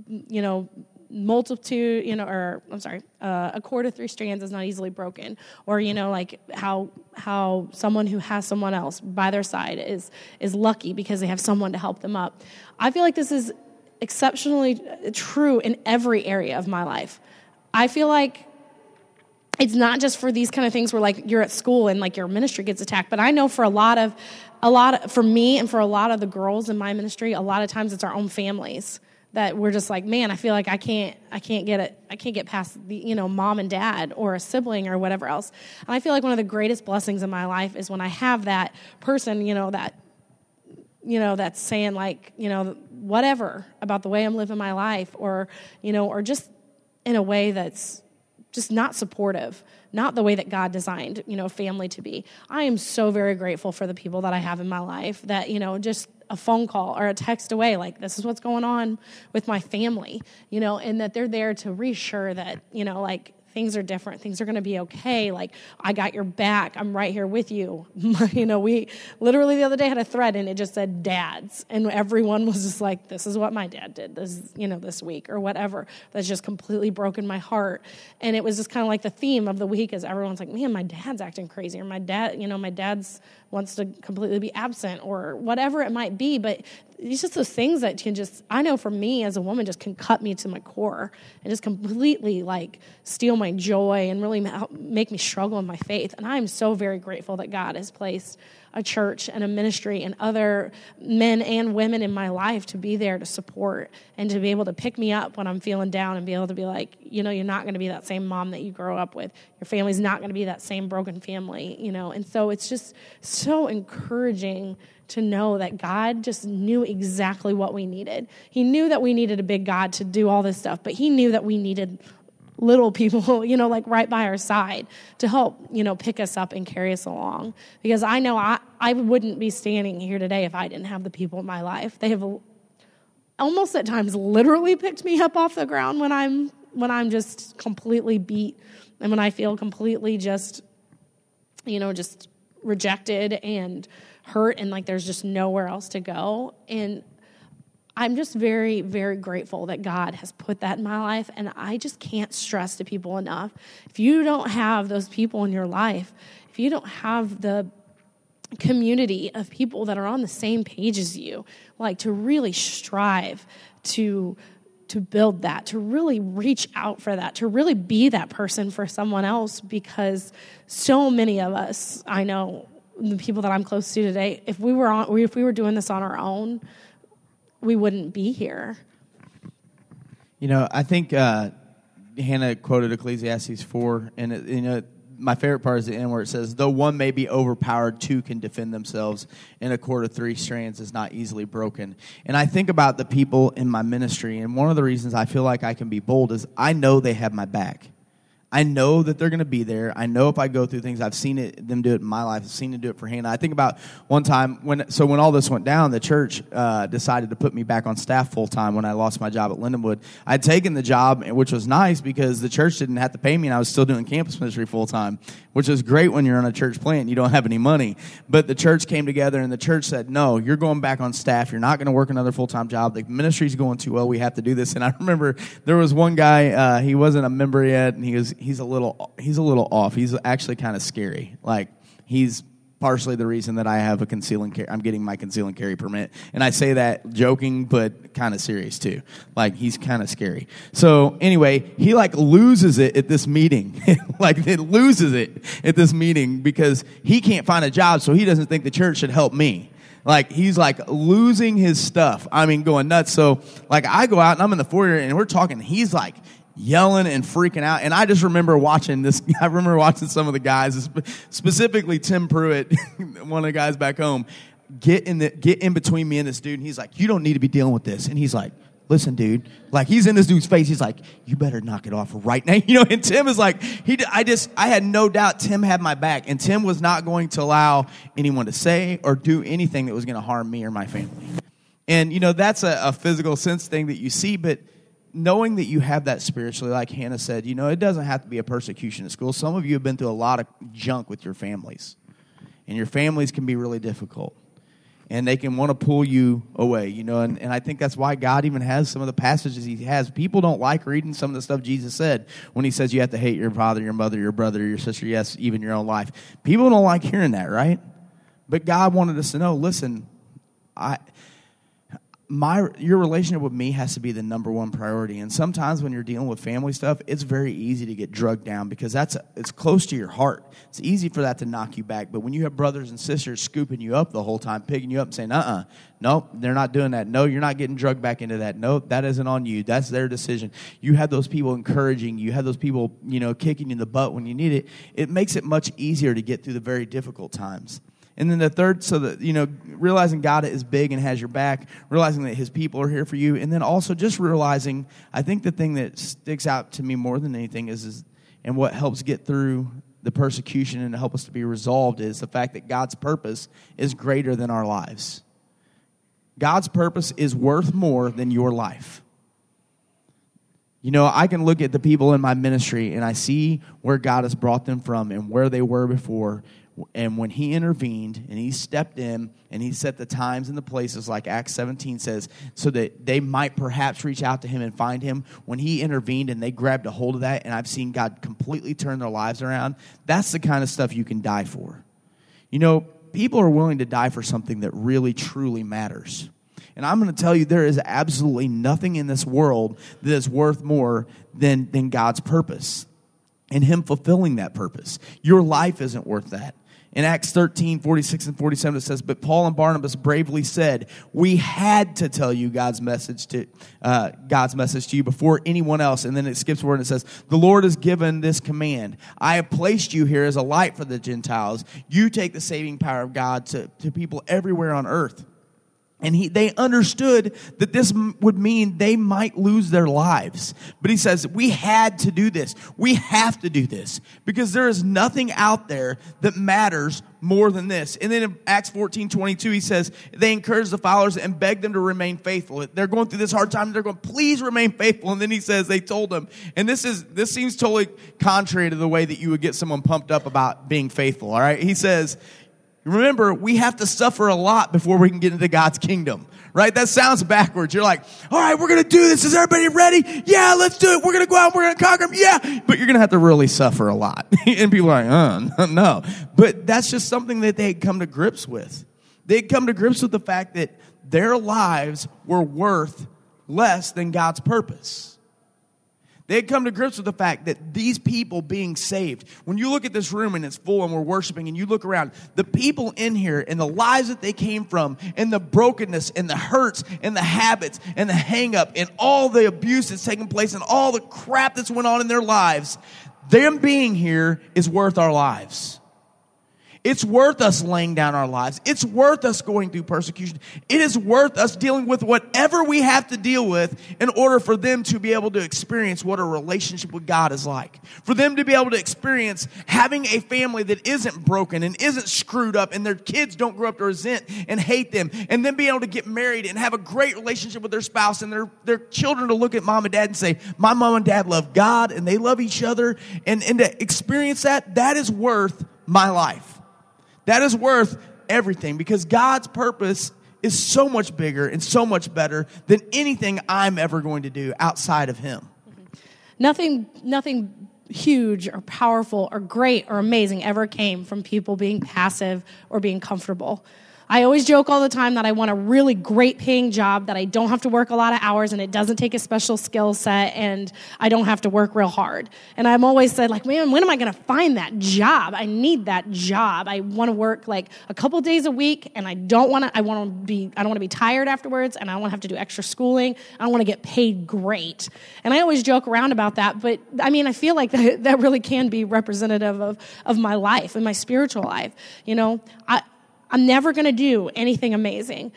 you know, multitude, you know, or I'm sorry, uh, a cord of three strands is not easily broken, or you know, like how how someone who has someone else by their side is is lucky because they have someone to help them up. I feel like this is exceptionally true in every area of my life. I feel like it's not just for these kind of things where like you're at school and like your ministry gets attacked but i know for a lot of a lot of, for me and for a lot of the girls in my ministry a lot of times it's our own families that we're just like man i feel like i can't i can't get it i can't get past the you know mom and dad or a sibling or whatever else. And i feel like one of the greatest blessings in my life is when i have that person you know that you know that's saying like you know whatever about the way i'm living my life or you know or just in a way that's just not supportive not the way that god designed you know family to be. I am so very grateful for the people that i have in my life that you know just a phone call or a text away like this is what's going on with my family you know and that they're there to reassure that you know like things are different things are going to be okay like i got your back i'm right here with you. You know we literally the other day had a thread and it just said dads and everyone was just like this is what my dad did this you know this week or whatever. That's just completely broken my heart. And it was just kind of like the theme of the week is everyone's like man my dad's acting crazy or my dad you know my dad's wants to completely be absent or whatever it might be. But it's just those things that can just i know for me as a woman just can cut me to my core and just completely like steal my joy and really make me struggle in my faith and i'm so very grateful that god has placed a church and a ministry and other men and women in my life to be there to support and to be able to pick me up when I'm feeling down and be able to be like, you know, you're not going to be that same mom that you grow up with. Your family's not going to be that same broken family, you know. And so it's just so encouraging to know that God just knew exactly what we needed. He knew that we needed a big God to do all this stuff, but He knew that we needed little people, you know, like right by our side to help, you know, pick us up and carry us along. Because I know I, I wouldn't be standing here today if I didn't have the people in my life. They have almost at times literally picked me up off the ground when I'm when I'm just completely beat and when I feel completely just you know just rejected and hurt and like there's just nowhere else to go and I'm just very, very grateful that God has put that in my life. And I just can't stress to people enough. If you don't have those people in your life, if you don't have the community of people that are on the same page as you, like to really strive to to build that, to really reach out for that, to really be that person for someone else because so many of us, I know the people that I'm close to today, if we were on if we were doing this on our own, we wouldn't be here. You know, I think uh, Hannah quoted Ecclesiastes 4, and, it, you know, my favorite part is the end where it says, Though one may be overpowered, two can defend themselves, and a cord of three strands is not easily broken. And I think about the people in my ministry, and one of the reasons I feel like I can be bold is I know they have my back. I know that they're going to be there. I know if I go through things, I've seen it, them do it in my life. I've seen them do it for Hannah. I think about one time when, so when all this went down, the church uh, decided to put me back on staff full time when I lost my job at Lindenwood. I'd taken the job, which was nice because the church didn't have to pay me, and I was still doing campus ministry full time, which is great when you're on a church plant. and You don't have any money. But the church came together, and the church said, "No, you're going back on staff. You're not going to work another full time job. The ministry's going too well. We have to do this." And I remember there was one guy. Uh, he wasn't a member yet, and he was he's a little he's a little off. He's actually kind of scary. Like he's partially the reason that I have a conceal and carry. I'm getting my conceal and carry permit, and I say that joking, but kind of serious too. Like he's kind of scary. So anyway, he like loses it at this meeting. like it loses it at this meeting because he can't find a job, so he doesn't think the church should help me. Like he's like losing his stuff. I mean, going nuts. So like I go out and I'm in the foyer and we're talking. He's like yelling and freaking out. And I just remember watching this. I remember watching some of the guys, specifically Tim Pruitt, one of the guys back home, get in the get in between me and this dude. And he's like, "You don't need to be dealing with this." And he's like. Listen, dude. Like he's in this dude's face. He's like, "You better knock it off right now." You know. And Tim is like, he. I just, I had no doubt Tim had my back, and Tim was not going to allow anyone to say or do anything that was going to harm me or my family. And you know, that's a, a physical sense thing that you see, but knowing that you have that spiritually, like Hannah said, you know, it doesn't have to be a persecution at school. Some of you have been through a lot of junk with your families, and your families can be really difficult. And they can want to pull you away, you know, and, and I think that's why God even has some of the passages He has. People don't like reading some of the stuff Jesus said when He says you have to hate your father, your mother, your brother, your sister, yes, even your own life. People don't like hearing that, right? But God wanted us to know listen, I my your relationship with me has to be the number one priority. And sometimes when you're dealing with family stuff it's very easy to get drugged down because that's it's close to your heart. It's easy for that to knock you back. But when you have brothers and sisters scooping you up the whole time picking you up and saying uh-uh nope they're not doing that. No you're not getting drugged back into that. No that isn't on you. That's their decision. You have those people encouraging you. You have those people you know kicking you in the butt when you need it. It makes it much easier to get through the very difficult times and then the third, so that, you know, realizing God is big and has your back, realizing that his people are here for you. And then also just realizing, I think the thing that sticks out to me more than anything is, is and what helps get through the persecution and help us to be resolved is the fact that God's purpose is greater than our lives. God's purpose is worth more than your life. You know, I can look at the people in my ministry and I see where God has brought them from and where they were before, and when he intervened and he stepped in and he set the times and the places, like Acts 17 says, so that they might perhaps reach out to him and find him, when he intervened and they grabbed a hold of that, and I've seen God completely turn their lives around, that's the kind of stuff you can die for. You know, people are willing to die for something that really, truly matters. And I'm going to tell you, there is absolutely nothing in this world that is worth more than, than God's purpose and Him fulfilling that purpose. Your life isn't worth that. In Acts 13, 46 and 47, it says, But Paul and Barnabas bravely said, We had to tell you God's message to uh, God's message to you before anyone else. And then it skips word and it says, The Lord has given this command. I have placed you here as a light for the Gentiles. You take the saving power of God to, to people everywhere on earth. And he, they understood that this would mean they might lose their lives. But he says, we had to do this. We have to do this because there is nothing out there that matters more than this. And then in Acts 14, 22, he says, they encourage the followers and beg them to remain faithful. They're going through this hard time. They're going, please remain faithful. And then he says, they told them, and this is, this seems totally contrary to the way that you would get someone pumped up about being faithful. All right. He says, Remember, we have to suffer a lot before we can get into God's kingdom, right? That sounds backwards. You're like, all right, we're going to do this. Is everybody ready? Yeah, let's do it. We're going to go out. We're going to conquer. Yeah. But you're going to have to really suffer a lot. and people are like, uh, no. But that's just something that they had come to grips with. They'd come to grips with the fact that their lives were worth less than God's purpose. They had come to grips with the fact that these people being saved, when you look at this room and it's full and we're worshiping and you look around, the people in here and the lives that they came from and the brokenness and the hurts and the habits and the hang up and all the abuse that's taking place and all the crap that's went on in their lives, them being here is worth our lives. It's worth us laying down our lives. It's worth us going through persecution. It is worth us dealing with whatever we have to deal with in order for them to be able to experience what a relationship with God is like. For them to be able to experience having a family that isn't broken and isn't screwed up and their kids don't grow up to resent and hate them and then be able to get married and have a great relationship with their spouse and their, their children to look at mom and dad and say, my mom and dad love God and they love each other and, and to experience that, that is worth my life. That is worth everything because God's purpose is so much bigger and so much better than anything I'm ever going to do outside of Him. Nothing, nothing huge or powerful or great or amazing ever came from people being passive or being comfortable. I always joke all the time that I want a really great paying job that I don't have to work a lot of hours and it doesn't take a special skill set and I don't have to work real hard. And I'm always said like, man, when am I going to find that job? I need that job. I want to work like a couple days a week and I don't want to, I want to be, I don't want to be tired afterwards and I don't want to have to do extra schooling. I don't want to get paid great. And I always joke around about that, but I mean, I feel like that, that really can be representative of, of my life and my spiritual life. You know, I, I'm never going to do anything amazing.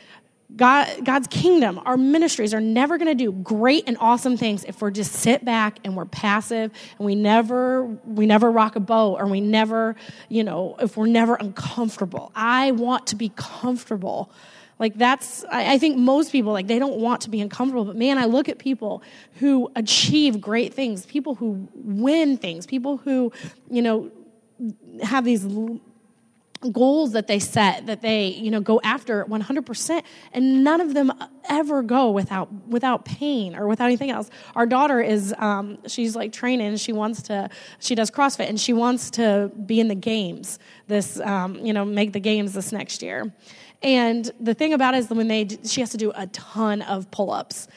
God, God's kingdom, our ministries are never going to do great and awesome things if we're just sit back and we're passive and we never we never rock a boat or we never, you know, if we're never uncomfortable. I want to be comfortable. Like that's I, I think most people like they don't want to be uncomfortable, but man, I look at people who achieve great things, people who win things, people who, you know, have these goals that they set that they you know go after 100% and none of them ever go without without pain or without anything else. Our daughter is um, she's like training. She wants to she does crossfit and she wants to be in the games this um, you know make the games this next year. And the thing about it is when they she has to do a ton of pull-ups.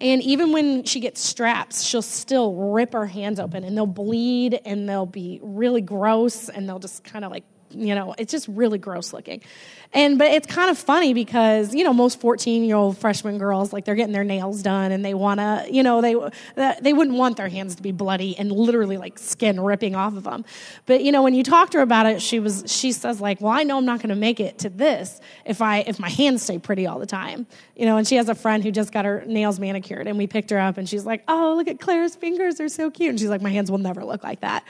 And even when she gets straps, she'll still rip her hands open and they'll bleed and they'll be really gross and they'll just kind of like you know, it's just really gross looking. And but it's kind of funny because you know most 14 year old freshman girls like they're getting their nails done and they want to you know they they wouldn't want their hands to be bloody and literally like skin ripping off of them. But you know when you talk to her about it, she was she says like, well I know I'm not going to make it to this if I if my hands stay pretty all the time. You know, and she has a friend who just got her nails manicured and we picked her up and she's like, oh look at Claire's fingers, they're so cute. And she's like, my hands will never look like that.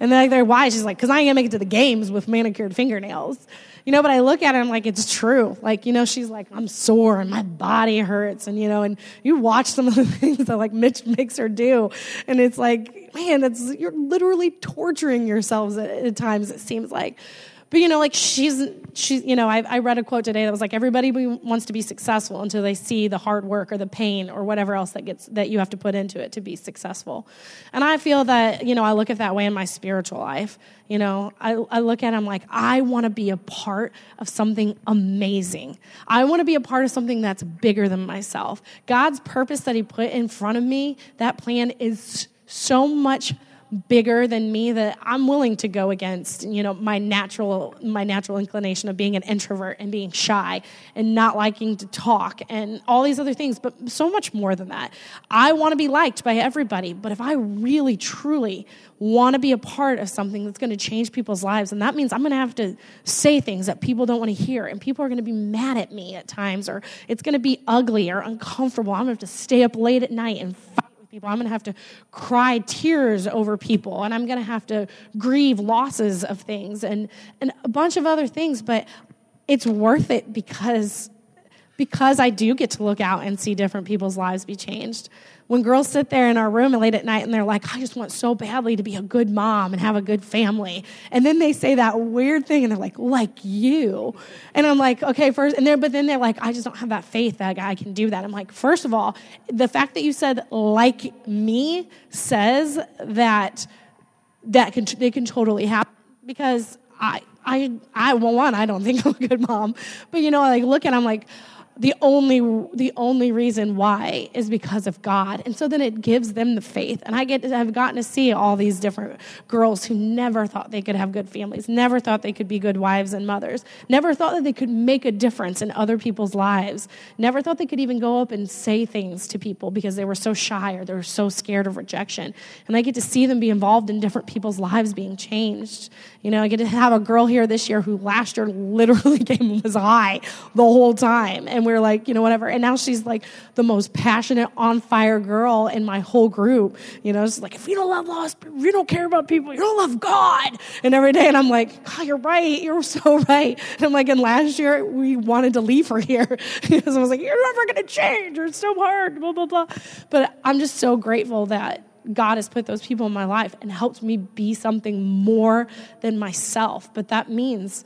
And then like, they're why? She's like, because I ain't gonna make it to the games with manicured fingernails. You know, but I look at her and I'm like, it's true. Like, you know, she's like, I'm sore and my body hurts. And, you know, and you watch some of the things that like Mitch makes her do. And it's like, man, it's, you're literally torturing yourselves at, at times, it seems like. But you know, like she's she's you know, I, I read a quote today that was like everybody wants to be successful until they see the hard work or the pain or whatever else that gets that you have to put into it to be successful. And I feel that you know, I look at that way in my spiritual life. You know, I, I look at it, I'm like, I want to be a part of something amazing. I want to be a part of something that's bigger than myself. God's purpose that He put in front of me, that plan is so much bigger than me that I'm willing to go against, you know, my natural my natural inclination of being an introvert and being shy and not liking to talk and all these other things, but so much more than that. I want to be liked by everybody, but if I really truly want to be a part of something that's going to change people's lives, and that means I'm going to have to say things that people don't want to hear, and people are going to be mad at me at times, or it's going to be ugly or uncomfortable. I'm going to have to stay up late at night and fight people. I'm going to have to cry tears over people, and I'm going to have to grieve losses of things and, and a bunch of other things. But it's worth it because because I do get to look out and see different people's lives be changed. When girls sit there in our room late at night and they're like, I just want so badly to be a good mom and have a good family. And then they say that weird thing and they're like, like you. And I'm like, okay, first, and then, but then they're like, I just don't have that faith that I can do that. I'm like, first of all, the fact that you said like me says that that can, they can totally happen because I, I, I, well, one, I don't think I'm a good mom, but you know, like look at, I'm like, the only the only reason why is because of God. And so then it gives them the faith. And I get have gotten to see all these different girls who never thought they could have good families, never thought they could be good wives and mothers, never thought that they could make a difference in other people's lives, never thought they could even go up and say things to people because they were so shy or they were so scared of rejection. And I get to see them be involved in different people's lives being changed. You know, I get to have a girl here this year who last year literally came was high the whole time. And we are like, you know, whatever. And now she's like the most passionate, on fire girl in my whole group. You know, it's like, if you don't love lost people, you don't care about people, you don't love God. And every day, and I'm like, oh, you're right. You're so right. And I'm like, and last year we wanted to leave her here because I was like, you're never going to change. It's so hard, blah, blah, blah. But I'm just so grateful that God has put those people in my life and helped me be something more than myself. But that means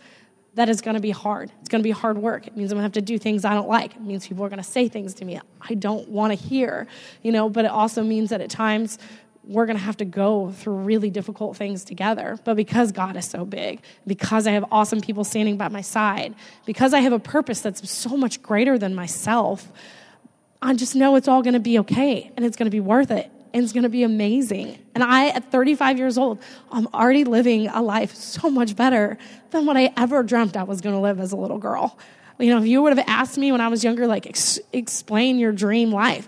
that is going to be hard. It's going to be hard work. It means I'm going to have to do things I don't like. It means people are going to say things to me I don't want to hear, you know, but it also means that at times we're going to have to go through really difficult things together. But because God is so big, because I have awesome people standing by my side, because I have a purpose that's so much greater than myself, I just know it's all going to be okay and it's going to be worth it and it's going to be amazing. And I, at 35 years old, I'm already living a life so much better than what I ever dreamt I was going to live as a little girl. You know, if you would have asked me when I was younger, like, ex- explain your dream life,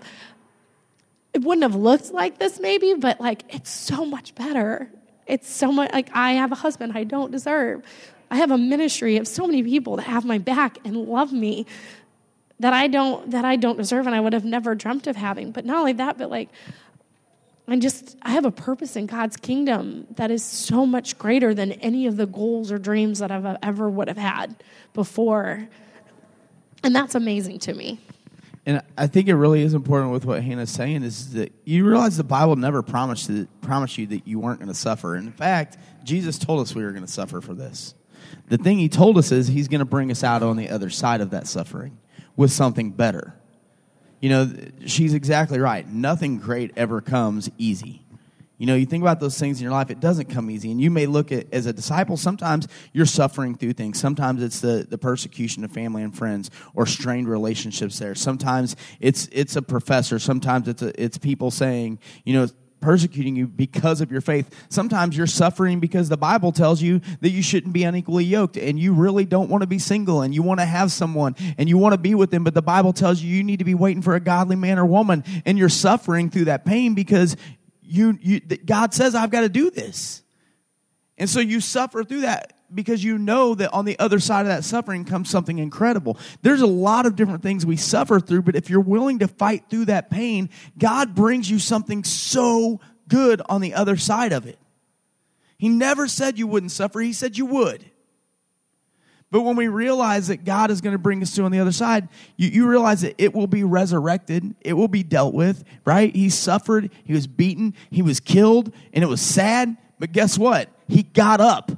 it wouldn't have looked like this maybe, but like, it's so much better. It's so much like I have a husband I don't deserve. I have a ministry of so many people that have my back and love me that I don't that I don't deserve and I would have never dreamt of having. But not only that, but like and just I have a purpose in God's kingdom that is so much greater than any of the goals or dreams that I've ever would have had before. And that's amazing to me. And I think it really is important with what Hannah's saying is that you realize the Bible never promised to, promised you that you weren't going to suffer. And in fact, Jesus told us we were going to suffer for this. The thing he told us is he's going to bring us out on the other side of that suffering with something better you know, she's exactly right. Nothing great ever comes easy. You know, you think about those things in your life, it doesn't come easy. And you may look at, as a disciple, sometimes you're suffering through things. Sometimes it's the, the persecution of family and friends or strained relationships there. Sometimes it's, it's a professor. Sometimes it's, a, it's people saying, you know, persecuting you because of your faith. Sometimes you're suffering because the Bible tells you that you shouldn't be unequally yoked and you really don't want to be single and you want to have someone and you want to be with them, but the Bible tells you you need to be waiting for a godly man or woman and you're suffering through that pain because you, you God says I've got to do this. And so you suffer through that because you know that on the other side of that suffering comes something incredible. There's a lot of different things we suffer through, but if you're willing to fight through that pain, God brings you something so good on the other side of it. He never said you wouldn't suffer, He said you would. But when we realize that God is going to bring us to on the other side, you, you, realize that it will be resurrected. It will be dealt with, right? He suffered, he was beaten, he was killed, and it was sad. But guess what? He got up.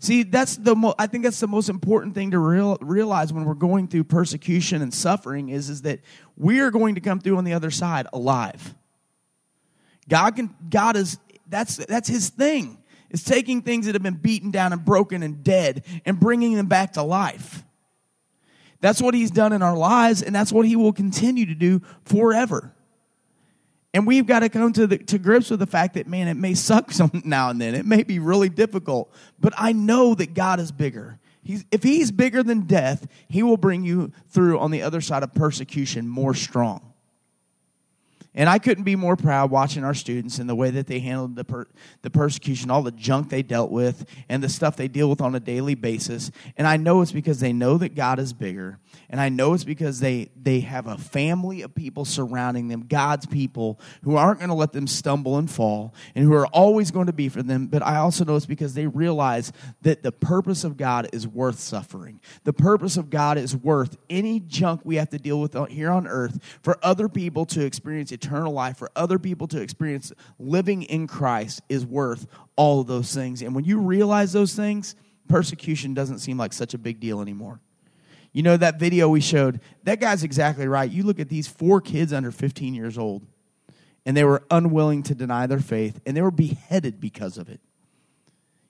See, that's the mo- I think that's the most important thing to real- realize when we're going through persecution and suffering is, is that we are going to come through on the other side alive. God can God is that's that's his thing. Is taking things that have been beaten down and broken and dead and bringing them back to life. That's what he's done in our lives and that's what he will continue to do forever. And we've got to come to, the, to grips with the fact that, man, it may suck some now and then. It may be really difficult, but I know that God is bigger. He's, if He's bigger than death, He will bring you through on the other side of persecution more strong. And I couldn't be more proud watching our students and the way that they handled the, per, the persecution, all the junk they dealt with, and the stuff they deal with on a daily basis. And I know it's because they know that God is bigger. And I know it's because they, they have a family of people surrounding them, God's people, who aren't going to let them stumble and fall, and who are always going to be for them. But I also know it's because they realize that the purpose of God is worth suffering. The purpose of God is worth any junk we have to deal with here on earth for other people to experience eternity eternal life, for other people to experience living in Christ is worth all of those things. And when you realize those things, persecution doesn't seem like such a big deal anymore. You know, that video we showed, that guy's exactly right. You look at these four kids under 15 years old, and they were unwilling to deny their faith, and they were beheaded because of it.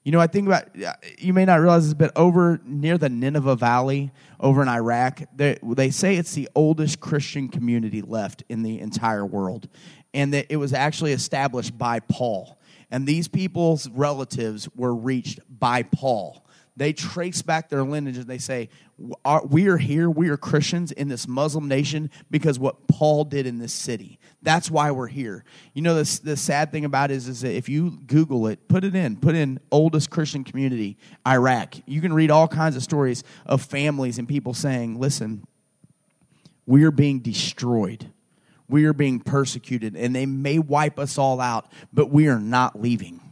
You know, I think about, uh, you may not realize this, but over near the Nineveh Valley over in Iraq, they, they say it's the oldest Christian community left in the entire world. And that it was actually established by Paul. And these people's relatives were reached by Paul. They trace back their lineage and they say, uh, We are here, we are Christians in this Muslim nation because what Paul did in this city. That's why we're here. You know, the, the sad thing about it is, is that if you Google it, put it in, put in oldest Christian community, Iraq, you can read all kinds of stories of families and people saying, listen, we are being destroyed. We are being persecuted, and they may wipe us all out, but we are not leaving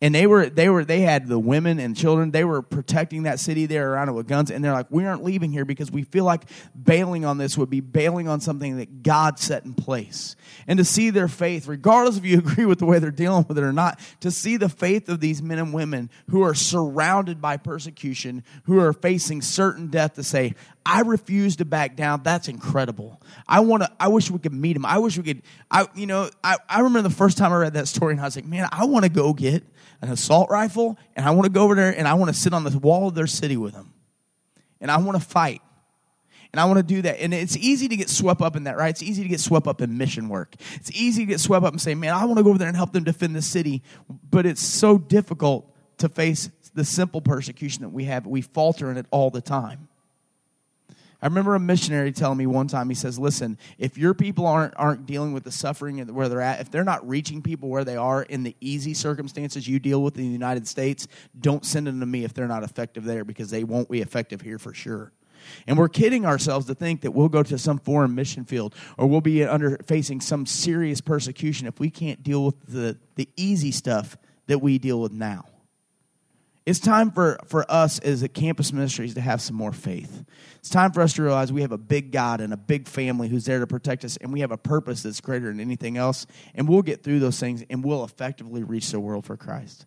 and they were they were they had the women and children they were protecting that city there around it with guns and they're like we aren't leaving here because we feel like bailing on this would be bailing on something that god set in place and to see their faith regardless if you agree with the way they're dealing with it or not to see the faith of these men and women who are surrounded by persecution who are facing certain death to say I refuse to back down. That's incredible. I want to, I wish we could meet him. I wish we could, I, you know, I, I remember the first time I read that story and I was like, man, I want to go get an assault rifle and I want to go over there and I want to sit on the wall of their city with them. And I want to fight. And I want to do that. And it's easy to get swept up in that, right? It's easy to get swept up in mission work. It's easy to get swept up and say, man, I want to go over there and help them defend the city. But it's so difficult to face the simple persecution that we have. We falter in it all the time. I remember a missionary telling me one time, he says, Listen, if your people aren't, aren't dealing with the suffering where they're at, if they're not reaching people where they are in the easy circumstances you deal with in the United States, don't send them to me if they're not effective there because they won't be effective here for sure. And we're kidding ourselves to think that we'll go to some foreign mission field or we'll be under facing some serious persecution if we can't deal with the, the easy stuff that we deal with now. It's time for, for us as a campus ministries to have some more faith. It's time for us to realize we have a big God and a big family who's there to protect us, and we have a purpose that's greater than anything else. And we'll get through those things and we'll effectively reach the world for Christ.